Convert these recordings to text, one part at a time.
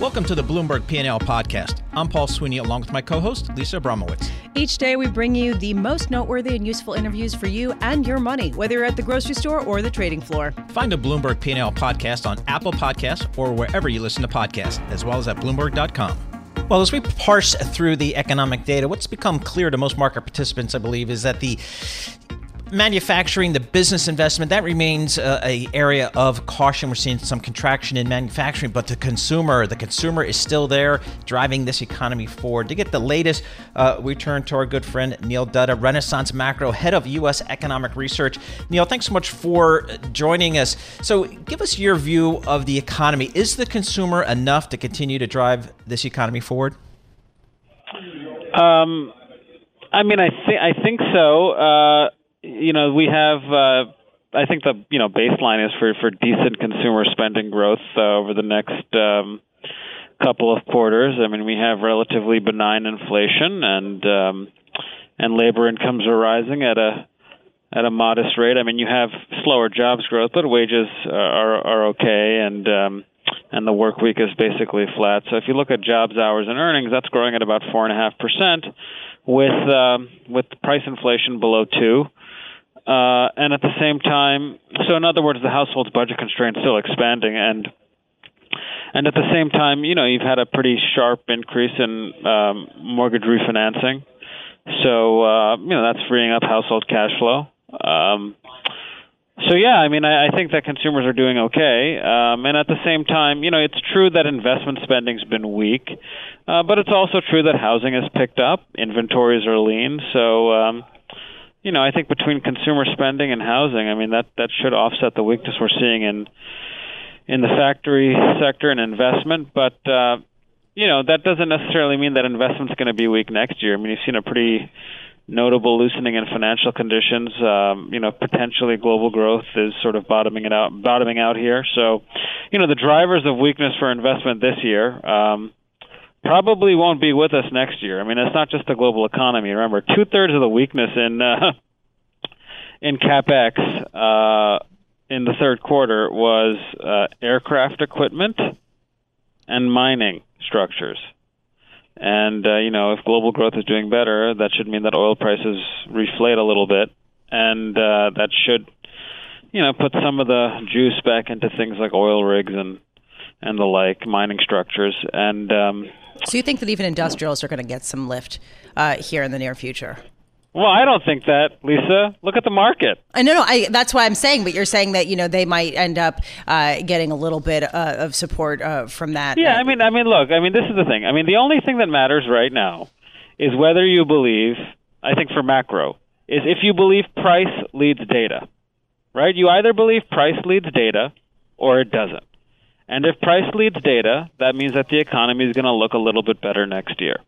Welcome to the Bloomberg P&L podcast. I'm Paul Sweeney along with my co-host Lisa Abramowicz. Each day we bring you the most noteworthy and useful interviews for you and your money, whether you're at the grocery store or the trading floor. Find a Bloomberg P&L podcast on Apple Podcasts or wherever you listen to podcasts, as well as at bloomberg.com. Well, as we parse through the economic data, what's become clear to most market participants, I believe, is that the manufacturing, the business investment, that remains uh, a area of caution. We're seeing some contraction in manufacturing, but the consumer, the consumer is still there, driving this economy forward. To get the latest, uh, we turn to our good friend Neil Dutta, Renaissance Macro, head of U.S. Economic Research. Neil, thanks so much for joining us. So, give us your view of the economy. Is the consumer enough to continue to drive this economy forward? Um, I mean, I think I think so. Uh, you know, we have. Uh, I think the you know baseline is for for decent consumer spending growth uh, over the next um, couple of quarters. I mean, we have relatively benign inflation, and um, and labor incomes are rising at a at a modest rate. I mean, you have slower jobs growth, but wages are are okay, and um, and the work week is basically flat. So if you look at jobs, hours, and earnings, that's growing at about four and a half percent, with um, with price inflation below two. Uh, and at the same time, so in other words, the household's budget constraints still expanding, and and at the same time, you know, you've had a pretty sharp increase in um, mortgage refinancing, so uh, you know that's freeing up household cash flow. Um, so yeah, I mean, I, I think that consumers are doing okay, um, and at the same time, you know, it's true that investment spending's been weak, uh, but it's also true that housing has picked up, inventories are lean, so. Um, you know, I think between consumer spending and housing, I mean that that should offset the weakness we're seeing in in the factory sector and investment. But uh, you know, that doesn't necessarily mean that investment's going to be weak next year. I mean, you've seen a pretty notable loosening in financial conditions. Um, you know, potentially global growth is sort of bottoming it out, bottoming out here. So, you know, the drivers of weakness for investment this year. Um, probably won't be with us next year. I mean, it's not just the global economy. Remember, two thirds of the weakness in uh, in capex uh, in the third quarter was uh, aircraft equipment and mining structures. And uh, you know, if global growth is doing better, that should mean that oil prices reflate a little bit, and uh, that should, you know, put some of the juice back into things like oil rigs and and the like, mining structures, and um, so you think that even industrials are going to get some lift uh, here in the near future? Well, I don't think that, Lisa. Look at the market. I know, no, I, that's why I'm saying. But you're saying that you know they might end up uh, getting a little bit uh, of support uh, from that. Yeah, I mean, I mean, look, I mean, this is the thing. I mean, the only thing that matters right now is whether you believe. I think for macro is if you believe price leads data, right? You either believe price leads data or it doesn't. And if price leads data, that means that the economy is going to look a little bit better next year.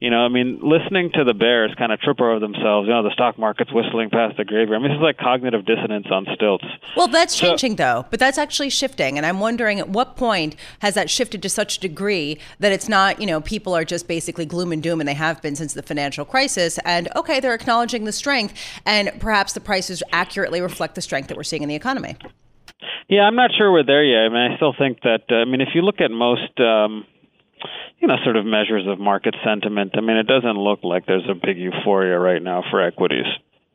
You know, I mean, listening to the bears kind of trip over themselves. You know, the stock market's whistling past the graveyard. I mean, this is like cognitive dissonance on stilts. Well, that's so, changing though, but that's actually shifting. And I'm wondering at what point has that shifted to such a degree that it's not, you know, people are just basically gloom and doom, and they have been since the financial crisis. And okay, they're acknowledging the strength, and perhaps the prices accurately reflect the strength that we're seeing in the economy. Yeah, I'm not sure we're there yet. I mean, I still think that. Uh, I mean, if you look at most, um, you know, sort of measures of market sentiment, I mean, it doesn't look like there's a big euphoria right now for equities.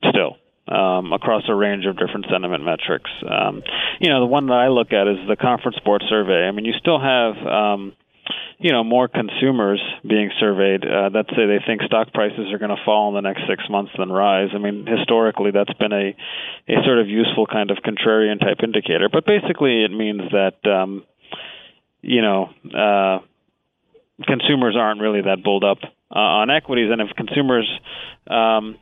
Still, um, across a range of different sentiment metrics. Um, you know, the one that I look at is the Conference Board survey. I mean, you still have um, you know more consumers being surveyed uh, that say they think stock prices are going to fall in the next six months than rise. I mean, historically, that's been a a sort of useful kind of contrarian type indicator. But basically, it means that um, you know uh, consumers aren't really that bulled up uh, on equities, and if consumers um,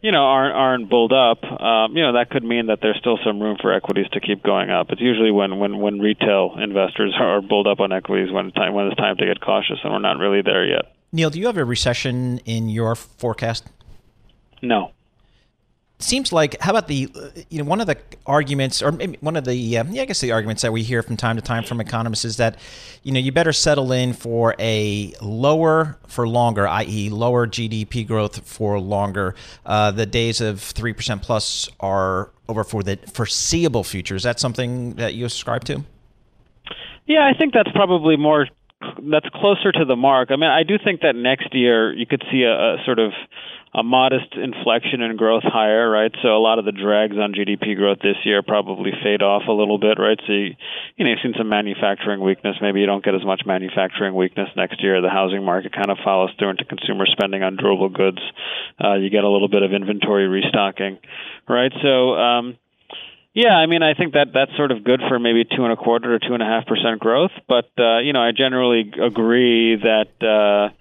you know aren't aren't bulled up, um, you know that could mean that there's still some room for equities to keep going up. It's usually when when when retail investors are bulled up on equities when it's time when it's time to get cautious, and we're not really there yet. Neil, do you have a recession in your forecast? No seems like how about the you know one of the arguments or maybe one of the um, yeah I guess the arguments that we hear from time to time from economists is that you know you better settle in for a lower for longer i.e. lower GDP growth for longer uh, the days of 3% plus are over for the foreseeable future is that something that you subscribe to yeah I think that's probably more that's closer to the mark. I mean, I do think that next year you could see a, a sort of a modest inflection in growth higher, right? So a lot of the drags on GDP growth this year probably fade off a little bit, right? So you, you know, you've seen some manufacturing weakness. Maybe you don't get as much manufacturing weakness next year. The housing market kind of follows through into consumer spending on durable goods. Uh, you get a little bit of inventory restocking, right? So, um, yeah, I mean, I think that that's sort of good for maybe two and a quarter or two and a half percent growth. But uh, you know, I generally agree that uh,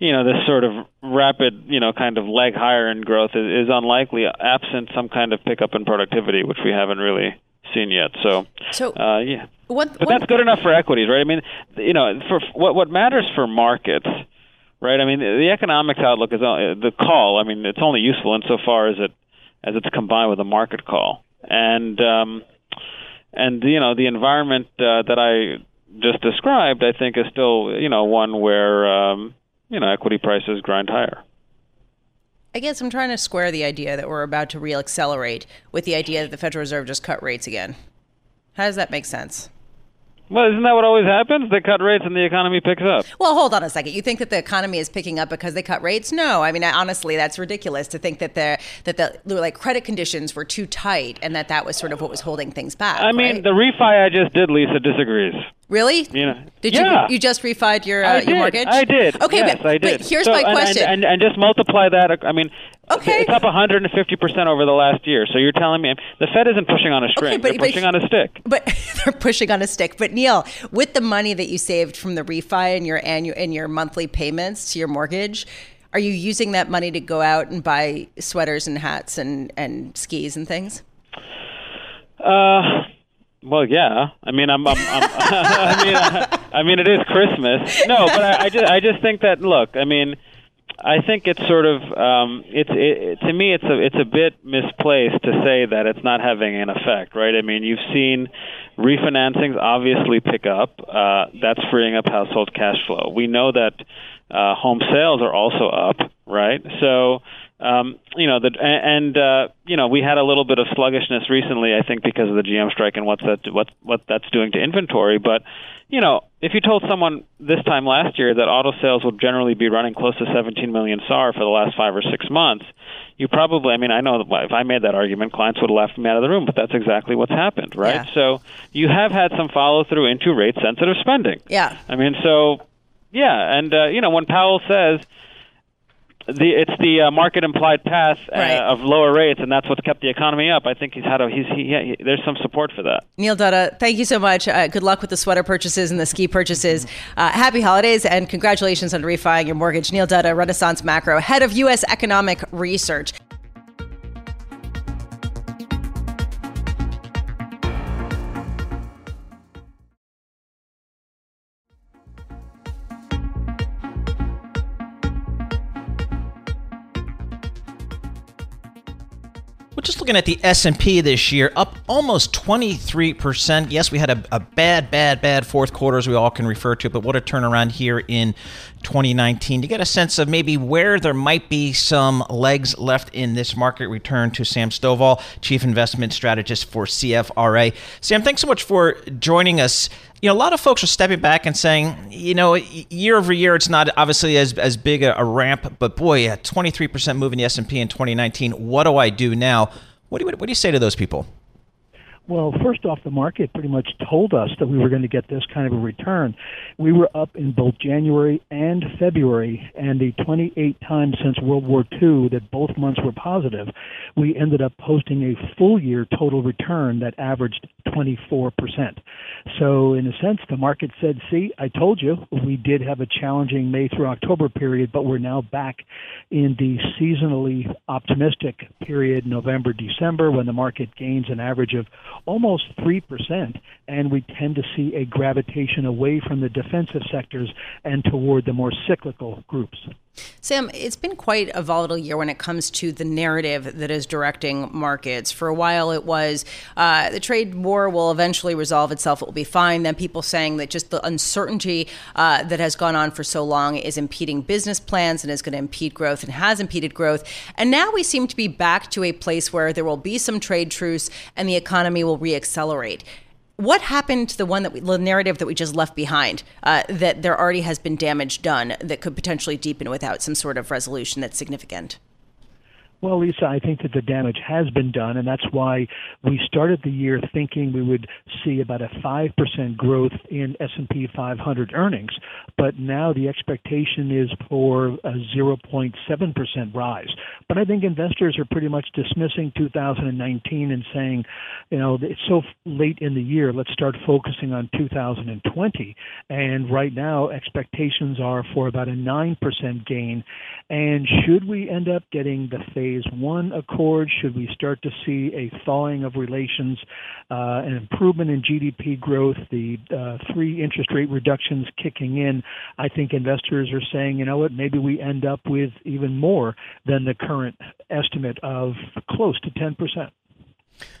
you know, this sort of rapid, you know, kind of leg higher in growth is, is unlikely absent some kind of pickup in productivity, which we haven't really seen yet. So, so uh, yeah, what, but that's good enough for equities, right? I mean, you know, for what what matters for markets, right? I mean, the, the economics outlook is uh, the call. I mean, it's only useful insofar as it as it's combined with a market call, and um, and you know, the environment uh, that I just described, I think, is still you know one where um, you know, equity prices grind higher. I guess I'm trying to square the idea that we're about to reaccelerate with the idea that the Federal Reserve just cut rates again. How does that make sense? Well, isn't that what always happens? They cut rates and the economy picks up. Well, hold on a second. You think that the economy is picking up because they cut rates? No, I mean honestly, that's ridiculous to think that the that the like credit conditions were too tight and that that was sort of what was holding things back. I mean, right? the refi I just did, Lisa disagrees. Really? You know, did yeah. you you just refied your uh, I your did. mortgage? I did. Okay, yes, but, I did. but here's so, my question. And, and, and just multiply that. I mean, Okay. it's up 150 percent over the last year. So you're telling me the Fed isn't pushing on a string; Okay, but- they're but- pushing on a stick. But they're pushing on a stick. But Neil, with the money that you saved from the refi and your annual and your monthly payments to your mortgage, are you using that money to go out and buy sweaters and hats and, and skis and things? Uh, well, yeah. I mean, I'm. I'm, I'm I mean, I, I mean, it is Christmas. No, but I, I just, I just think that. Look, I mean, I think it's sort of. Um, it's it, to me, it's a, it's a bit misplaced to say that it's not having an effect, right? I mean, you've seen refinancings obviously pick up. Uh, that's freeing up household cash flow. We know that uh, home sales are also up, right? So um, you know, the and uh, you know, we had a little bit of sluggishness recently, I think, because of the GM strike and what's that what what that's doing to inventory. But you know, if you told someone this time last year that auto sales would generally be running close to 17 million SAR for the last five or six months, you probably, I mean, I know that if I made that argument, clients would have laughed me out of the room, but that's exactly what's happened, right? Yeah. So you have had some follow through into rate sensitive spending. Yeah. I mean, so yeah, and uh, you know, when Powell says the it's the uh, market implied path uh, Right. of lower rates, and that's what's kept the economy up. I think he's had a he's he, he there's some support for that. Neil Dutta, thank you so much. Uh, good luck with the sweater purchases and the ski purchases. Uh, happy holidays and congratulations on refining your mortgage. Neil Dutta, Renaissance Macro, head of U.S. Economic Research. Looking at the S&P this year, up almost 23%. Yes, we had a, a bad, bad, bad fourth quarter, as we all can refer to, but what a turnaround here in 2019. To get a sense of maybe where there might be some legs left in this market, return to Sam Stovall, Chief Investment Strategist for CFRA. Sam, thanks so much for joining us. You know, a lot of folks are stepping back and saying, you know, year over year, it's not obviously as, as big a, a ramp, but boy, a 23% move in the S&P in 2019. What do I do now? What do you, what do you say to those people? Well, first off, the market pretty much told us that we were going to get this kind of a return. We were up in both January and February, and the 28 times since World War II that both months were positive, we ended up posting a full year total return that averaged 24%. So, in a sense, the market said, see, I told you, we did have a challenging May through October period, but we're now back in the seasonally optimistic period, November, December, when the market gains an average of almost 3%, and we tend to see a gravitation away from the defensive sectors and toward the more cyclical groups. Sam, it's been quite a volatile year when it comes to the narrative that is directing markets. For a while, it was uh, the trade war will eventually resolve itself, it will be fine. Then people saying that just the uncertainty uh, that has gone on for so long is impeding business plans and is going to impede growth and has impeded growth. And now we seem to be back to a place where there will be some trade truce and the economy will reaccelerate. what happened to the one that we, the narrative that we just left behind? Uh, that there already has been damage done that could potentially deepen without some sort of resolution that's significant. Well, Lisa, I think that the damage has been done, and that's why we started the year thinking we would see about a 5% growth in S&P 500 earnings, but now the expectation is for a 0.7% rise. But I think investors are pretty much dismissing 2019 and saying, you know, it's so late in the year, let's start focusing on 2020. And right now, expectations are for about a 9% gain. And should we end up getting the phase one accord? Should we start to see a thawing of relations, uh, an improvement in GDP growth, the uh, three interest rate reductions kicking in? I think investors are saying, you know what, maybe we end up with even more than the current estimate of close to 10%.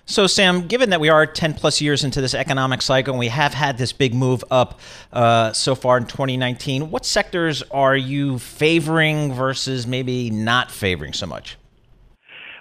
So, Sam, given that we are 10 plus years into this economic cycle and we have had this big move up uh, so far in 2019, what sectors are you favoring versus maybe not favoring so much?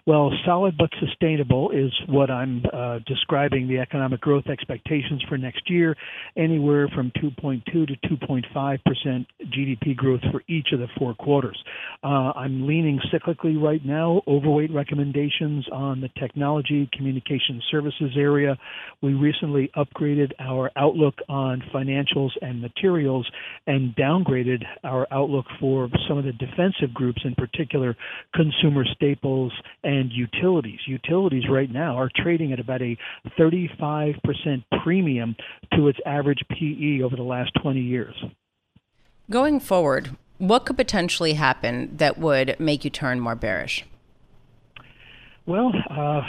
Well, solid but sustainable is what I'm uh, describing the economic growth expectations for next year, anywhere from 2.2 to 2.5 percent GDP growth for each of the four quarters. Uh, I'm leaning cyclically right now, overweight recommendations on the technology, communication services area. We recently upgraded our outlook on financials and materials and downgraded our outlook for some of the defensive groups, in particular consumer staples and and utilities. Utilities right now are trading at about a 35% premium to its average PE over the last 20 years. Going forward, what could potentially happen that would make you turn more bearish? Well, uh,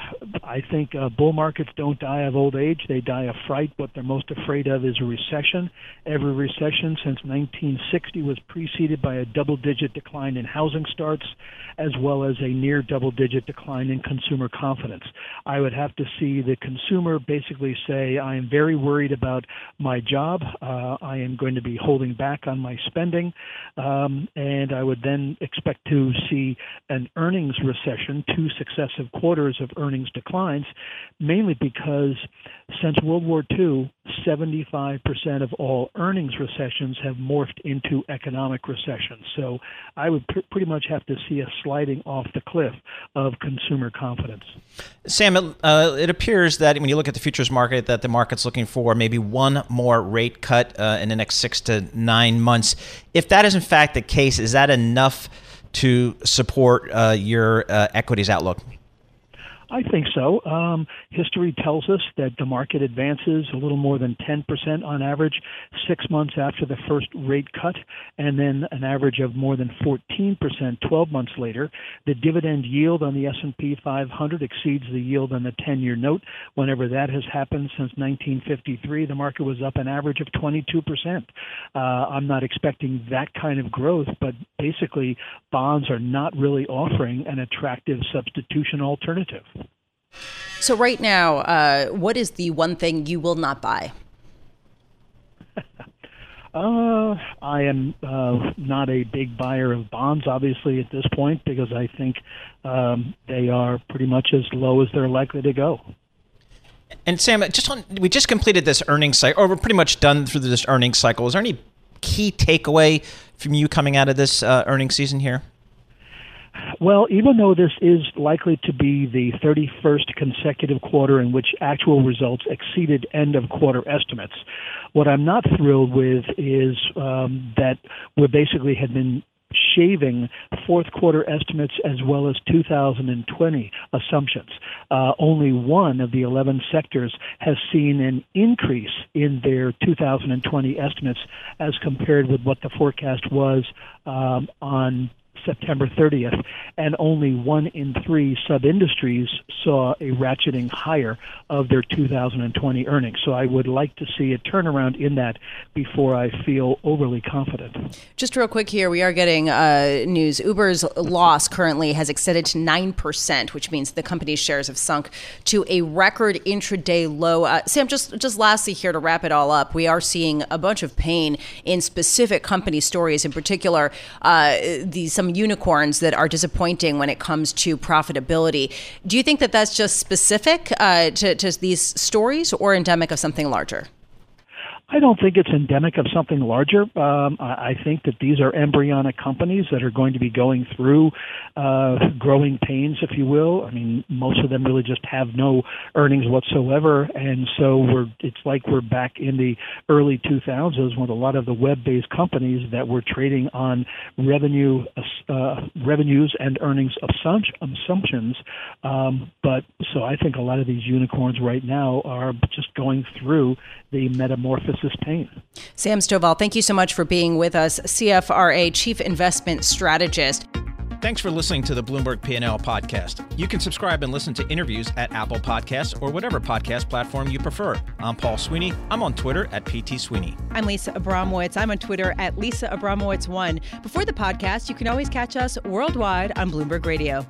I think uh, bull markets don't die of old age. They die of fright. What they're most afraid of is a recession. Every recession since 1960 was preceded by a double digit decline in housing starts, as well as a near double digit decline in consumer confidence. I would have to see the consumer basically say, I am very worried about my job. Uh, I am going to be holding back on my spending. Um, and I would then expect to see an earnings recession, two successive quarters of earnings declines, mainly because since World War II, 75% of all earnings recessions have morphed into economic recessions. So I would pr- pretty much have to see a sliding off the cliff of consumer confidence. Sam, it, uh, it appears that when you look at the futures market, that the market's looking for maybe one more rate cut uh, in the next six to nine months. If that is in fact the case, is that enough to support uh, your uh, equities outlook? I think so. Um, history tells us that the market advances a little more than 10% on average six months after the first rate cut, and then an average of more than 14% 12 months later. The dividend yield on the S&P 500 exceeds the yield on the 10-year note. Whenever that has happened since 1953, the market was up an average of 22%. Uh, I'm not expecting that kind of growth, but basically bonds are not really offering an attractive substitution alternative. So, right now, uh, what is the one thing you will not buy? Uh, I am uh, not a big buyer of bonds, obviously, at this point, because I think um, they are pretty much as low as they're likely to go. And Sam, just on, we just completed this earnings cycle, or we're pretty much done through this earnings cycle. Is there any key takeaway from you coming out of this uh, earnings season here? Well, even though this is likely to be the 31st consecutive quarter in which actual results exceeded end of quarter estimates, what I'm not thrilled with is um, that we basically had been shaving fourth quarter estimates as well as 2020 assumptions. Uh, only one of the 11 sectors has seen an increase in their 2020 estimates as compared with what the forecast was um, on September 30th, and only one in three sub industries saw a ratcheting higher of their 2020 earnings. So I would like to see a turnaround in that before I feel overly confident. Just real quick here, we are getting uh, news. Uber's loss currently has extended to 9%, which means the company's shares have sunk to a record intraday low. Uh, Sam, just, just lastly here to wrap it all up, we are seeing a bunch of pain in specific company stories, in particular, uh, the, some some unicorns that are disappointing when it comes to profitability. Do you think that that's just specific uh, to, to these stories or endemic of something larger? I don't think it's endemic of something larger. Um, I, think that these are embryonic companies that are going to be going through uh, growing pains, if you will. I mean, most of them really just have no earnings whatsoever, and so we're. It's like we're back in the early 2000s when a lot of the web-based companies that were trading on revenue, uh, revenues and earnings assumptions. Um, but so I think a lot of these unicorns right now are just going through the metamorphosis pain. Sam Stovall, thank you so much for being with us, CFRA Chief Investment Strategist. Thanks for listening to the Bloomberg P&L podcast. You can subscribe and listen to interviews at Apple Podcasts or whatever podcast platform you prefer. I'm Paul Sweeney. I'm on Twitter at PT Sweeney. I'm Lisa Abramowicz. I'm on Twitter at Lisa Abramowicz1. Before the podcast, you can always catch us worldwide on Bloomberg Radio.